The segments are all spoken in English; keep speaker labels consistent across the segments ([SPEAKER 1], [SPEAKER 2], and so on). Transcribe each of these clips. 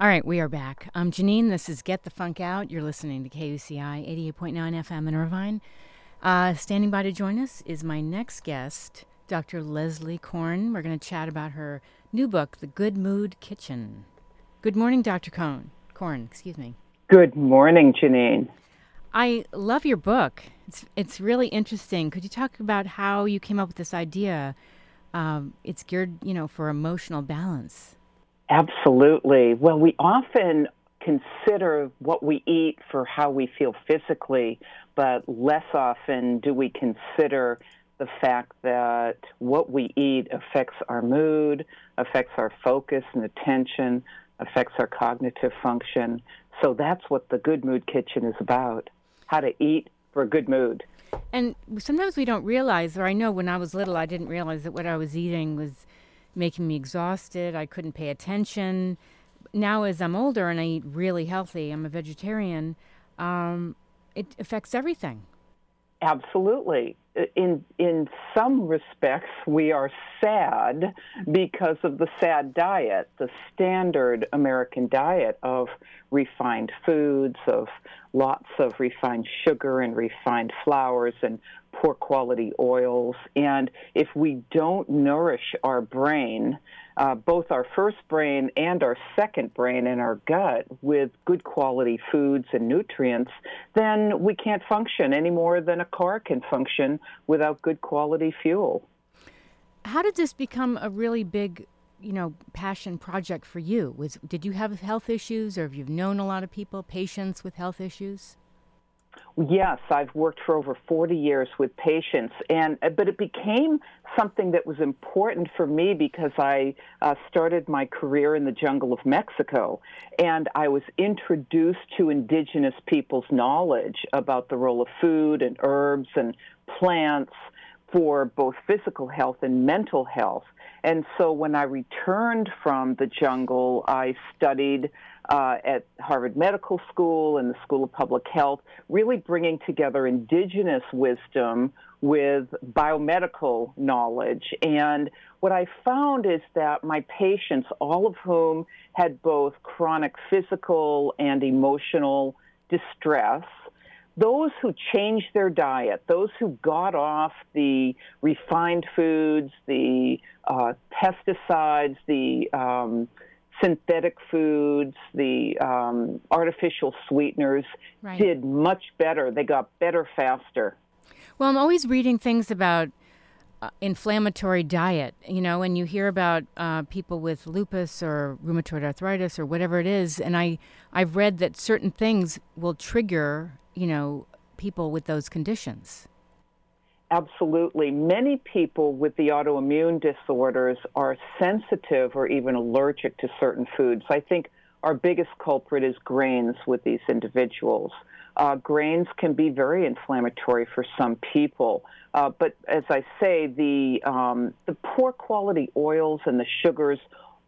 [SPEAKER 1] All right, we are back. I'm Janine. This is Get the Funk Out. You're listening to KUCI 88.9 FM in Irvine. Uh, standing by to join us is my next guest, Dr. Leslie Korn. We're going to chat about her new book, The Good Mood Kitchen. Good morning, Dr. Cohn. Korn, excuse me.
[SPEAKER 2] Good morning, Janine.
[SPEAKER 1] I love your book. It's it's really interesting. Could you talk about how you came up with this idea? Um, it's geared, you know, for emotional balance.
[SPEAKER 2] Absolutely. Well, we often consider what we eat for how we feel physically, but less often do we consider the fact that what we eat affects our mood, affects our focus and attention, affects our cognitive function. So that's what the Good Mood Kitchen is about how to eat for a good mood.
[SPEAKER 1] And sometimes we don't realize, or I know when I was little, I didn't realize that what I was eating was making me exhausted. I couldn't pay attention. Now, as I'm older and I eat really healthy, I'm a vegetarian, um, it affects everything.
[SPEAKER 2] Absolutely. In in some respects, we are sad because of the sad diet, the standard American diet of refined foods, of lots of refined sugar and refined flours and poor quality oils. And if we don't nourish our brain, uh, both our first brain and our second brain in our gut with good quality foods and nutrients, then we can't function any more than a car can function without good quality fuel.
[SPEAKER 1] How did this become a really big you know passion project for you was did you have health issues or have you known a lot of people patients with health issues
[SPEAKER 2] Yes, I've worked for over 40 years with patients, and uh, but it became something that was important for me because I uh, started my career in the jungle of Mexico, and I was introduced to indigenous people's knowledge about the role of food and herbs and plants for both physical health and mental health. And so when I returned from the jungle, I studied uh, at Harvard Medical School and the School of Public Health, really bringing together indigenous wisdom with biomedical knowledge. And what I found is that my patients, all of whom had both chronic physical and emotional distress, those who changed their diet, those who got off the refined foods, the uh, pesticides, the um, synthetic foods, the um, artificial sweeteners, right. did much better. They got better faster.
[SPEAKER 1] Well, I'm always reading things about uh, inflammatory diet, you know, and you hear about uh, people with lupus or rheumatoid arthritis or whatever it is, and I I've read that certain things will trigger you know, people with those conditions.
[SPEAKER 2] Absolutely. Many people with the autoimmune disorders are sensitive or even allergic to certain foods. I think our biggest culprit is grains with these individuals. Uh, grains can be very inflammatory for some people, uh, but as I say, the um, the poor quality oils and the sugars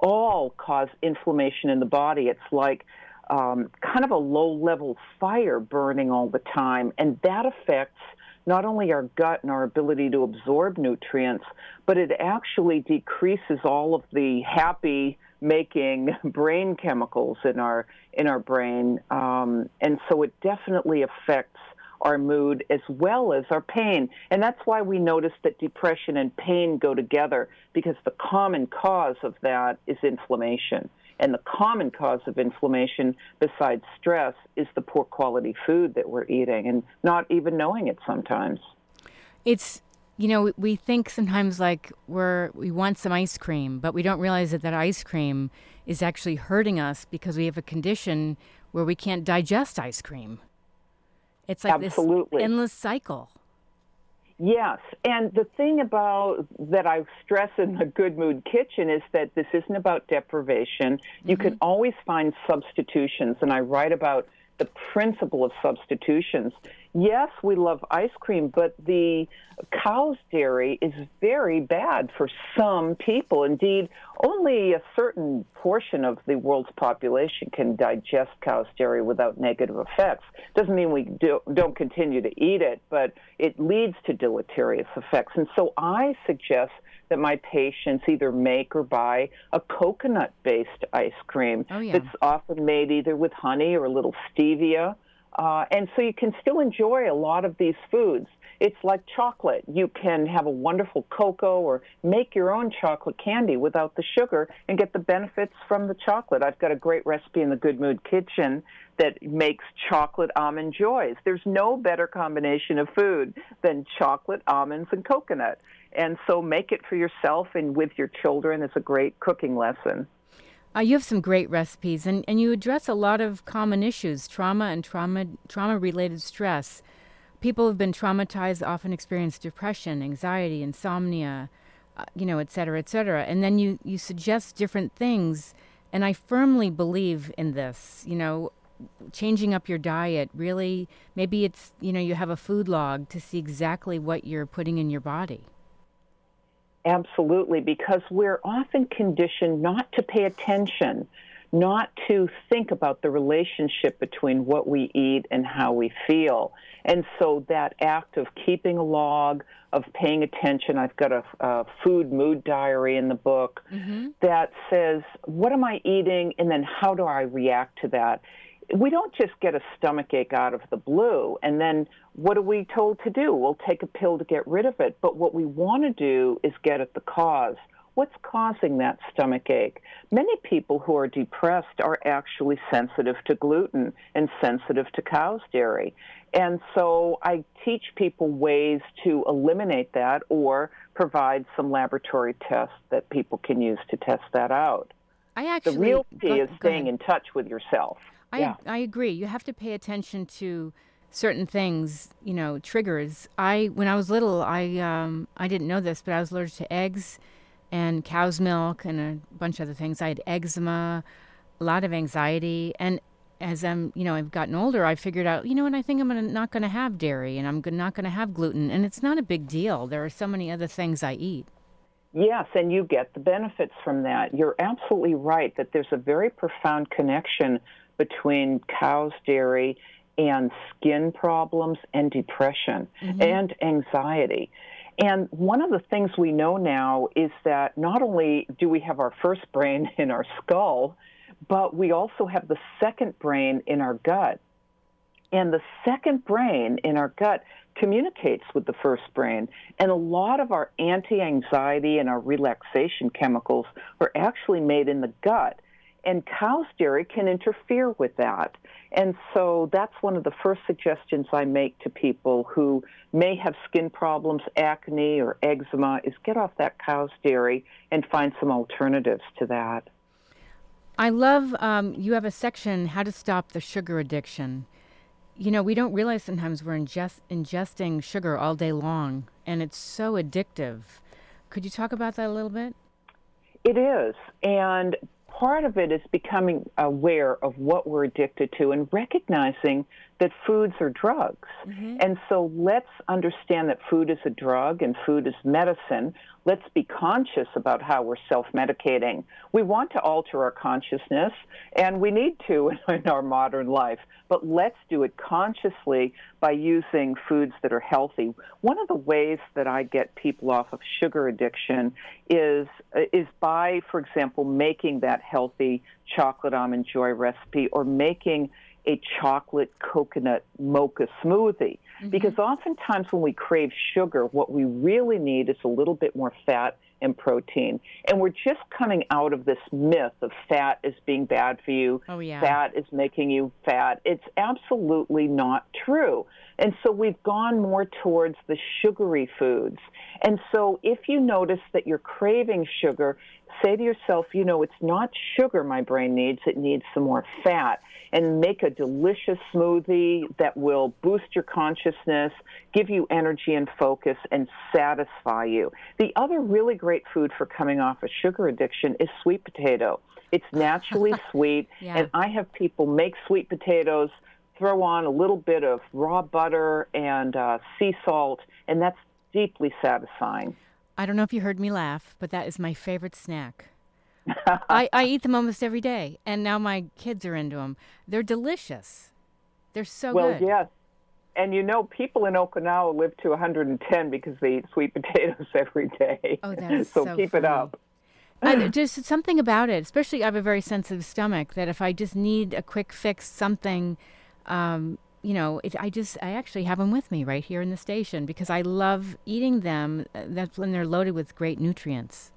[SPEAKER 2] all cause inflammation in the body. It's like um, kind of a low level fire burning all the time, and that affects not only our gut and our ability to absorb nutrients, but it actually decreases all of the happy making brain chemicals in our in our brain, um, and so it definitely affects our mood as well as our pain. And that's why we notice that depression and pain go together because the common cause of that is inflammation. And the common cause of inflammation, besides stress, is the poor quality food that we're eating and not even knowing it sometimes.
[SPEAKER 1] It's you know we think sometimes like we're we want some ice cream but we don't realize that that ice cream is actually hurting us because we have a condition where we can't digest ice cream it's like
[SPEAKER 2] Absolutely.
[SPEAKER 1] this endless cycle
[SPEAKER 2] Yes, and the thing about that I stress in the Good Mood Kitchen is that this isn't about deprivation. You mm-hmm. can always find substitutions, and I write about the principle of substitutions. Yes, we love ice cream, but the cow's dairy is very bad for some people. Indeed, only a certain portion of the world's population can digest cow's dairy without negative effects. Doesn't mean we do, don't continue to eat it, but it leads to deleterious effects. And so I suggest that my patients either make or buy a coconut based ice cream
[SPEAKER 1] oh, yeah.
[SPEAKER 2] that's often made either with honey or a little stevia. Uh, and so you can still enjoy a lot of these foods. It's like chocolate. You can have a wonderful cocoa or make your own chocolate candy without the sugar and get the benefits from the chocolate. I've got a great recipe in the Good Mood Kitchen that makes chocolate almond joys. There's no better combination of food than chocolate, almonds, and coconut. And so make it for yourself and with your children. It's a great cooking lesson.
[SPEAKER 1] Uh, you have some great recipes, and, and you address a lot of common issues trauma and trauma trauma related stress. People who've been traumatized often experience depression, anxiety, insomnia, uh, you know, et cetera, et cetera. And then you, you suggest different things, and I firmly believe in this. You know, changing up your diet really, maybe it's, you know, you have a food log to see exactly what you're putting in your body.
[SPEAKER 2] Absolutely, because we're often conditioned not to pay attention, not to think about the relationship between what we eat and how we feel. And so that act of keeping a log, of paying attention, I've got a, a food mood diary in the book mm-hmm. that says, what am I eating? And then how do I react to that? We don't just get a stomach ache out of the blue and then what are we told to do? We'll take a pill to get rid of it. But what we want to do is get at the cause. What's causing that stomach ache? Many people who are depressed are actually sensitive to gluten and sensitive to cow's dairy. And so I teach people ways to eliminate that or provide some laboratory tests that people can use to test that out.
[SPEAKER 1] I actually,
[SPEAKER 2] the real key go, is staying in touch with yourself.
[SPEAKER 1] I,
[SPEAKER 2] yeah.
[SPEAKER 1] I agree. You have to pay attention to certain things, you know, triggers. I when I was little, I um, I didn't know this, but I was allergic to eggs and cow's milk and a bunch of other things. I had eczema, a lot of anxiety, and as I'm, you know, I've gotten older, I figured out, you know what, I think I'm gonna, not going to have dairy and I'm not going to have gluten, and it's not a big deal. There are so many other things I eat.
[SPEAKER 2] Yes, and you get the benefits from that. You're absolutely right that there's a very profound connection between cow's dairy and skin problems and depression mm-hmm. and anxiety. And one of the things we know now is that not only do we have our first brain in our skull, but we also have the second brain in our gut. And the second brain in our gut communicates with the first brain. And a lot of our anti anxiety and our relaxation chemicals are actually made in the gut and cow's dairy can interfere with that. And so that's one of the first suggestions I make to people who may have skin problems, acne, or eczema is get off that cow's dairy and find some alternatives to that.
[SPEAKER 1] I love um, you have a section how to stop the sugar addiction. You know, we don't realize sometimes we're ingest- ingesting sugar all day long, and it's so addictive. Could you talk about that a little bit?
[SPEAKER 2] It is. And part of it is becoming aware of what we're addicted to and recognizing that foods are drugs. Mm-hmm. And so let's understand that food is a drug and food is medicine. Let's be conscious about how we're self medicating. We want to alter our consciousness, and we need to in our modern life, but let's do it consciously by using foods that are healthy. One of the ways that I get people off of sugar addiction is, uh, is by, for example, making that healthy chocolate almond joy recipe or making a chocolate coconut mocha smoothie. Mm-hmm. Because oftentimes when we crave sugar, what we really need is a little bit more fat and protein. And we're just coming out of this myth of fat is being bad for you.
[SPEAKER 1] Oh, yeah.
[SPEAKER 2] Fat is making you fat. It's absolutely not true. And so we've gone more towards the sugary foods. And so if you notice that you're craving sugar, say to yourself, you know, it's not sugar my brain needs, it needs some more fat. And make a delicious smoothie that will boost your consciousness, give you energy and focus, and satisfy you. The other really great food for coming off a sugar addiction is sweet potato. It's naturally sweet,
[SPEAKER 1] yeah.
[SPEAKER 2] and I have people make sweet potatoes throw on a little bit of raw butter and uh, sea salt, and that's deeply satisfying.
[SPEAKER 1] I don't know if you heard me laugh, but that is my favorite snack. I, I eat them almost every day, and now my kids are into them. They're delicious. They're so
[SPEAKER 2] well,
[SPEAKER 1] good.
[SPEAKER 2] Well, yes. And you know, people in Okinawa live to 110 because they eat sweet potatoes every day.
[SPEAKER 1] Oh, that is
[SPEAKER 2] so,
[SPEAKER 1] so
[SPEAKER 2] keep
[SPEAKER 1] funny.
[SPEAKER 2] it up.
[SPEAKER 1] I, just something about it, especially I have a very sensitive stomach, that if I just need a quick fix, something, um, you know, it, I just, I actually have them with me right here in the station because I love eating them. uh, That's when they're loaded with great nutrients.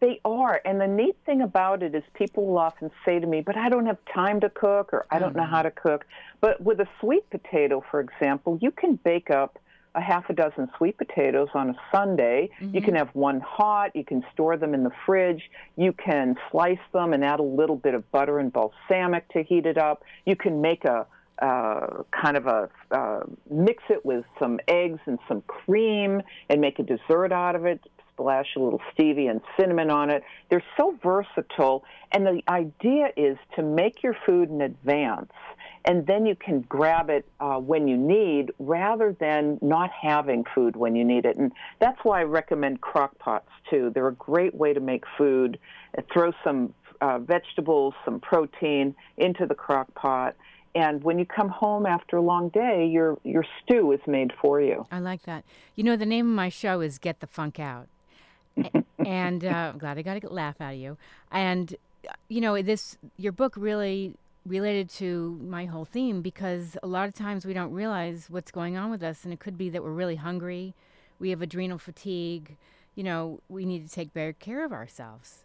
[SPEAKER 2] They are. And the neat thing about it is people will often say to me, but I don't have time to cook or I don't know how to cook. But with a sweet potato, for example, you can bake up a half a dozen sweet potatoes on a Sunday. You can have one hot. You can store them in the fridge. You can slice them and add a little bit of butter and balsamic to heat it up. You can make a uh, kind of a uh, mix it with some eggs and some cream and make a dessert out of it. Splash a little stevia and cinnamon on it. They're so versatile, and the idea is to make your food in advance and then you can grab it uh, when you need rather than not having food when you need it. And that's why I recommend crock pots too. They're a great way to make food. Throw some uh, vegetables, some protein into the crock pot. And when you come home after a long day, your your stew is made for you.
[SPEAKER 1] I like that. You know, the name of my show is Get the Funk Out. And uh, I'm glad I got a laugh out of you. And, you know, this, your book really related to my whole theme because a lot of times we don't realize what's going on with us. And it could be that we're really hungry, we have adrenal fatigue, you know, we need to take better care of ourselves.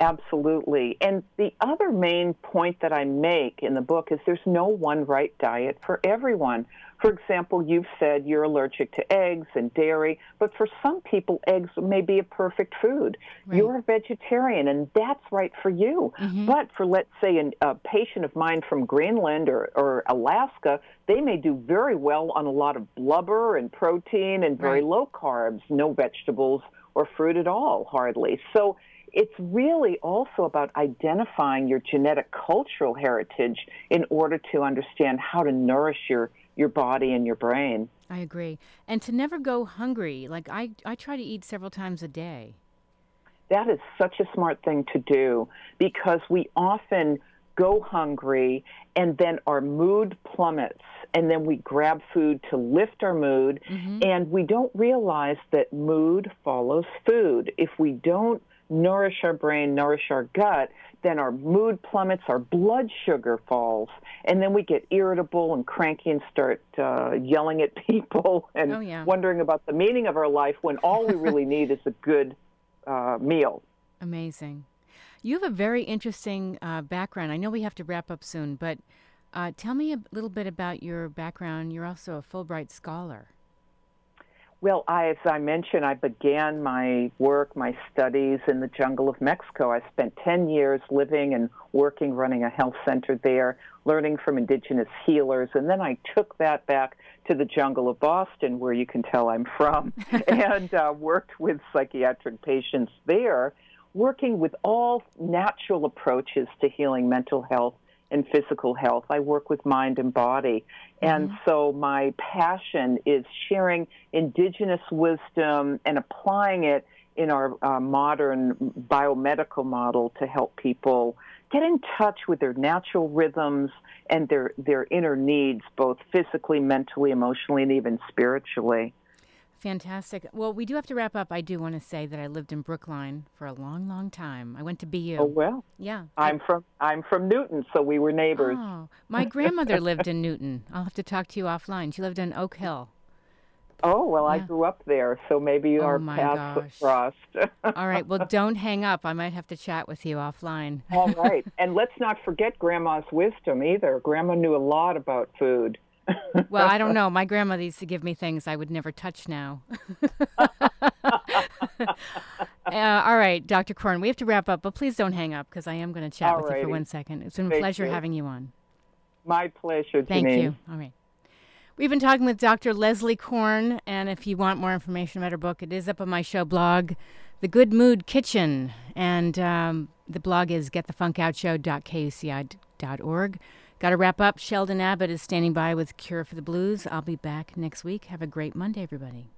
[SPEAKER 2] Absolutely. And the other main point that I make in the book is there's no one right diet for everyone. For example, you've said you're allergic to eggs and dairy, but for some people, eggs may be a perfect food.
[SPEAKER 1] Right.
[SPEAKER 2] You're a vegetarian, and that's right for you. Mm-hmm. But for, let's say, an, a patient of mine from Greenland or, or Alaska, they may do very well on a lot of blubber and protein and very
[SPEAKER 1] Right.
[SPEAKER 2] low carbs, no vegetables or fruit at all, hardly. So it's really also about identifying your genetic cultural heritage in order to understand how to nourish your, your body and your brain.
[SPEAKER 1] I agree. And to never go hungry. Like, I, I try to eat several times a day.
[SPEAKER 2] That is such a smart thing to do because we often go hungry and then our mood plummets and then we grab food to lift our mood mm-hmm. and we don't realize that mood follows food. If we don't nourish our brain, nourish our gut, then our mood plummets, our blood sugar falls, and then we get irritable and cranky and start uh, yelling at people and
[SPEAKER 1] Oh, yeah.
[SPEAKER 2] wondering about the meaning of our life when all we really need is a good uh, meal.
[SPEAKER 1] Amazing. You have a very interesting uh, background. I know we have to wrap up soon, but uh, tell me a little bit about your background. You're also a Fulbright scholar.
[SPEAKER 2] Well, I, as I mentioned, I began my work, my studies in the jungle of Mexico. I spent 10 years living and working, running a health center there, learning from indigenous healers. And then I took that back to the jungle of Boston, where you can tell I'm from, and uh, worked with psychiatric patients there, working with all natural approaches to healing mental health and physical health. I work with mind and body. And so my passion is sharing indigenous wisdom and applying it in our uh, modern biomedical model to help people get in touch with their natural rhythms and their, their inner needs, both physically, mentally, emotionally, and even spiritually.
[SPEAKER 1] Fantastic. Well, we do have to wrap up. I do want to say that I lived in Brookline for a long, long time. I went to BU.
[SPEAKER 2] Oh well,
[SPEAKER 1] yeah.
[SPEAKER 2] I'm from I'm from Newton, so we were neighbors.
[SPEAKER 1] Oh, my grandmother lived in Newton. I'll have to talk to you offline. She lived in Oak Hill.
[SPEAKER 2] Oh well, I grew up there, so maybe
[SPEAKER 1] Oh,
[SPEAKER 2] our
[SPEAKER 1] my
[SPEAKER 2] paths
[SPEAKER 1] gosh.
[SPEAKER 2] crossed.
[SPEAKER 1] All right. Well, don't hang up. I might have to chat with you offline.
[SPEAKER 2] All right. And let's not forget Grandma's wisdom either. Grandma knew a lot about food.
[SPEAKER 1] Well, I don't know. My grandmother used to give me things I would never touch now. uh, all right, Dr. Korn, we have to wrap up, but please don't hang up because I am going to chat with you for one second. It's been a
[SPEAKER 2] Thank
[SPEAKER 1] pleasure
[SPEAKER 2] you.
[SPEAKER 1] having you on.
[SPEAKER 2] My pleasure,
[SPEAKER 1] Thank
[SPEAKER 2] Janine.
[SPEAKER 1] you. All right. We've been talking with Dr. Leslie Korn, and if you want more information about her book, it is up on my show blog, The Good Mood Kitchen. And um, the blog is getthefunkoutshow.kuci.org. Got to wrap up. Sheldon Abbott is standing by with Cure for the Blues. I'll be back next week. Have a great Monday, everybody.